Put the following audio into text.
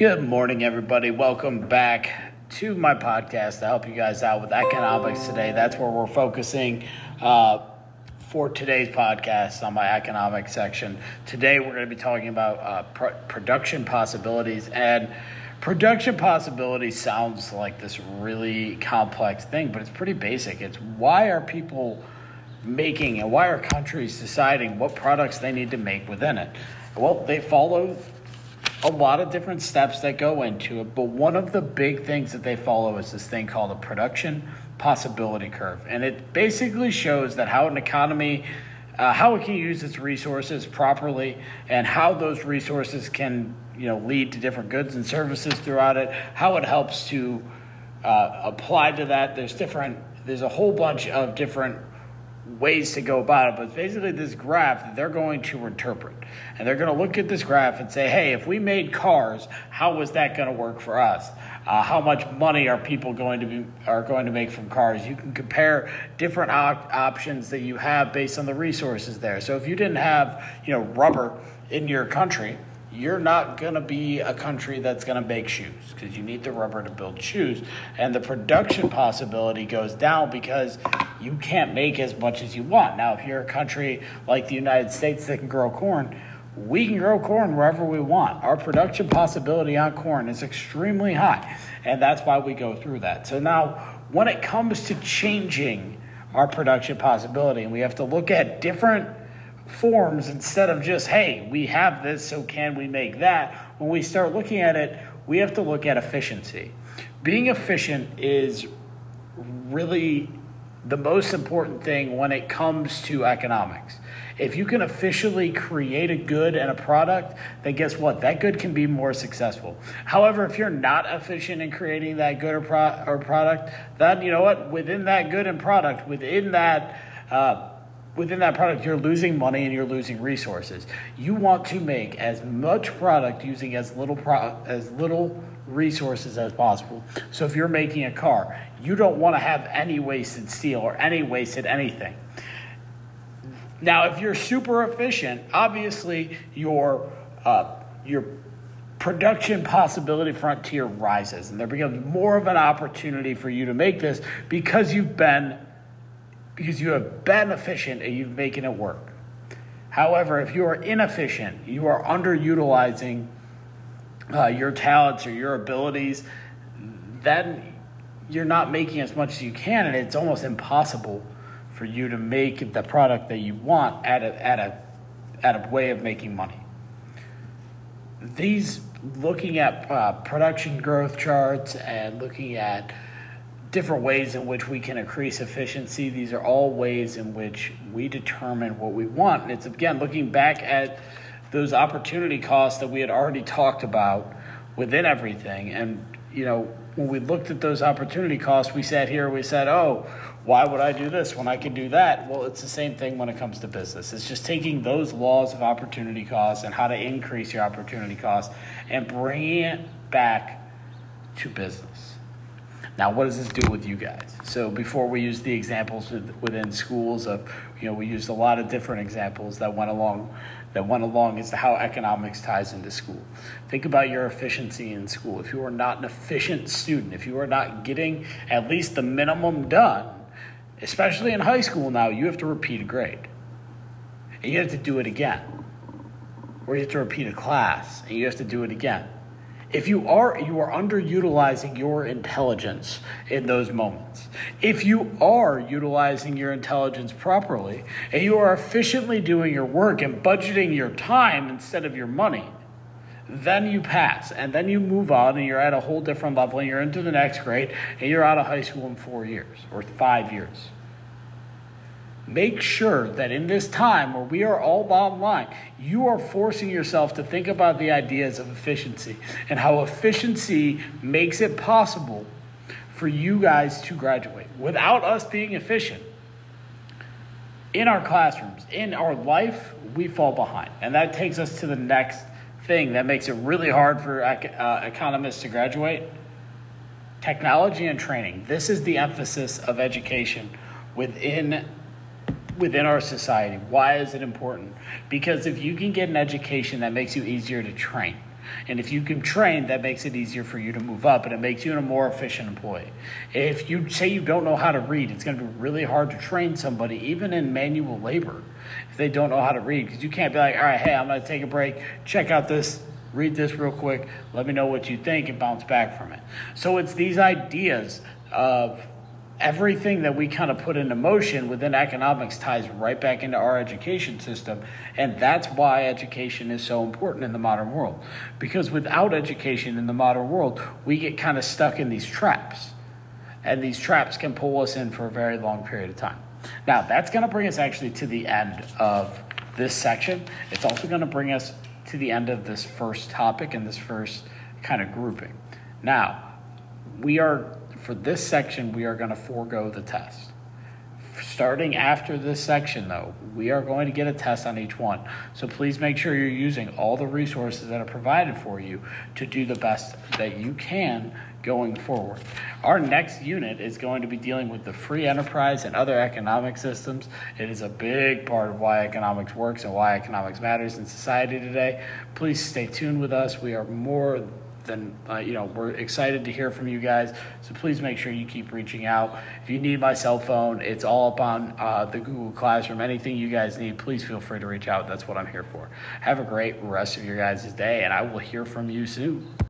Good morning, everybody. Welcome back to my podcast to help you guys out with economics today. That's where we're focusing uh, for today's podcast on my economics section. Today, we're going to be talking about uh, pr- production possibilities. And production possibilities sounds like this really complex thing, but it's pretty basic. It's why are people making and why are countries deciding what products they need to make within it? Well, they follow a lot of different steps that go into it, but one of the big things that they follow is this thing called a production possibility curve. And it basically shows that how an economy, uh, how it can use its resources properly, and how those resources can you know lead to different goods and services throughout it, how it helps to uh, apply to that. There's different, there's a whole bunch of different ways to go about it, but it's basically this graph that they're going to interpret. And they're going to look at this graph and say, hey, if we made cars, how was that going to work for us? Uh, how much money are people going to be are going to make from cars? You can compare different op- options that you have based on the resources there. So if you didn't have, you know, rubber in your country, you're not going to be a country that's going to make shoes because you need the rubber to build shoes. And the production possibility goes down because you can't make as much as you want. Now, if you're a country like the United States that can grow corn, we can grow corn wherever we want. Our production possibility on corn is extremely high, and that's why we go through that. So now, when it comes to changing our production possibility, and we have to look at different forms instead of just, hey, we have this, so can we make that? When we start looking at it, we have to look at efficiency. Being efficient is really the most important thing when it comes to economics. If you can officially create a good and a product, then guess what? That good can be more successful. However, if you're not efficient in creating that good or, pro- or product, then you know what? Within that good and product, within that uh, within that product, you're losing money and you're losing resources. You want to make as much product using as little pro- as little resources as possible. So if you're making a car, you don't want to have any wasted steel or any wasted anything. Now, if you're super efficient, obviously your uh, your production possibility frontier rises, and there becomes more of an opportunity for you to make this because you've been because you have been efficient and you've making it work. However, if you are inefficient, you are underutilizing uh, your talents or your abilities, then you're not making as much as you can, and it's almost impossible for you to make the product that you want at a, at a, at a way of making money. These looking at uh, production growth charts and looking at different ways in which we can increase efficiency. These are all ways in which we determine what we want. And it's again looking back at those opportunity costs that we had already talked about within everything. And, you know, when we looked at those opportunity costs, we sat here, we said, oh, why would I do this when I can do that? Well, it's the same thing when it comes to business. It's just taking those laws of opportunity costs and how to increase your opportunity costs and bringing it back to business. Now, what does this do with you guys? So, before we use the examples within schools of, you know, we used a lot of different examples that went along, that went along as to how economics ties into school. Think about your efficiency in school. If you are not an efficient student, if you are not getting at least the minimum done, especially in high school now, you have to repeat a grade, and you have to do it again, or you have to repeat a class, and you have to do it again if you are you are underutilizing your intelligence in those moments. If you are utilizing your intelligence properly and you are efficiently doing your work and budgeting your time instead of your money then you pass and then you move on and you're at a whole different level and you're into the next grade and you're out of high school in four years or five years Make sure that in this time where we are all online, you are forcing yourself to think about the ideas of efficiency and how efficiency makes it possible for you guys to graduate. Without us being efficient in our classrooms, in our life, we fall behind. And that takes us to the next thing that makes it really hard for uh, economists to graduate technology and training. This is the emphasis of education within within our society. Why is it important? Because if you can get an education that makes you easier to train, And if you can train, that makes it easier for you to move up and it makes you a more efficient employee. If you say you don't know how to read, it's going to be really hard to train somebody, even in manual labor, if they don't know how to read. Because you can't be like, all right, hey, I'm going to take a break, check out this, read this real quick, let me know what you think, and bounce back from it. So it's these ideas of everything that we kind of put into motion within economics ties right back into our education system. And that's why education is so important in the modern world. Because without education in the modern world, we get kind of stuck in these traps. And these traps can pull us in for a very long period of time. Now, that's going to bring us actually to the end of this section. It's also going to bring us to the end of this first topic and this first kind of grouping. Now, we are for this section, we are going to forego the test. Starting after this section, though, we are going to get a test on each one. So please make sure you're using all the resources that are provided for you to do the best that you can going forward. Our next unit is going to be dealing with the free enterprise and other economic systems. It is a big part of why economics works and why economics matters in society today. Please stay tuned with us. We are more then uh, you know we're excited to hear from you guys. So please make sure you keep reaching out. If you need my cell phone, it's all up on uh, the Google Classroom. Anything you guys need, please feel free to reach out. That's what I'm here for. Have a great rest of your guys' day, and I will hear from you soon.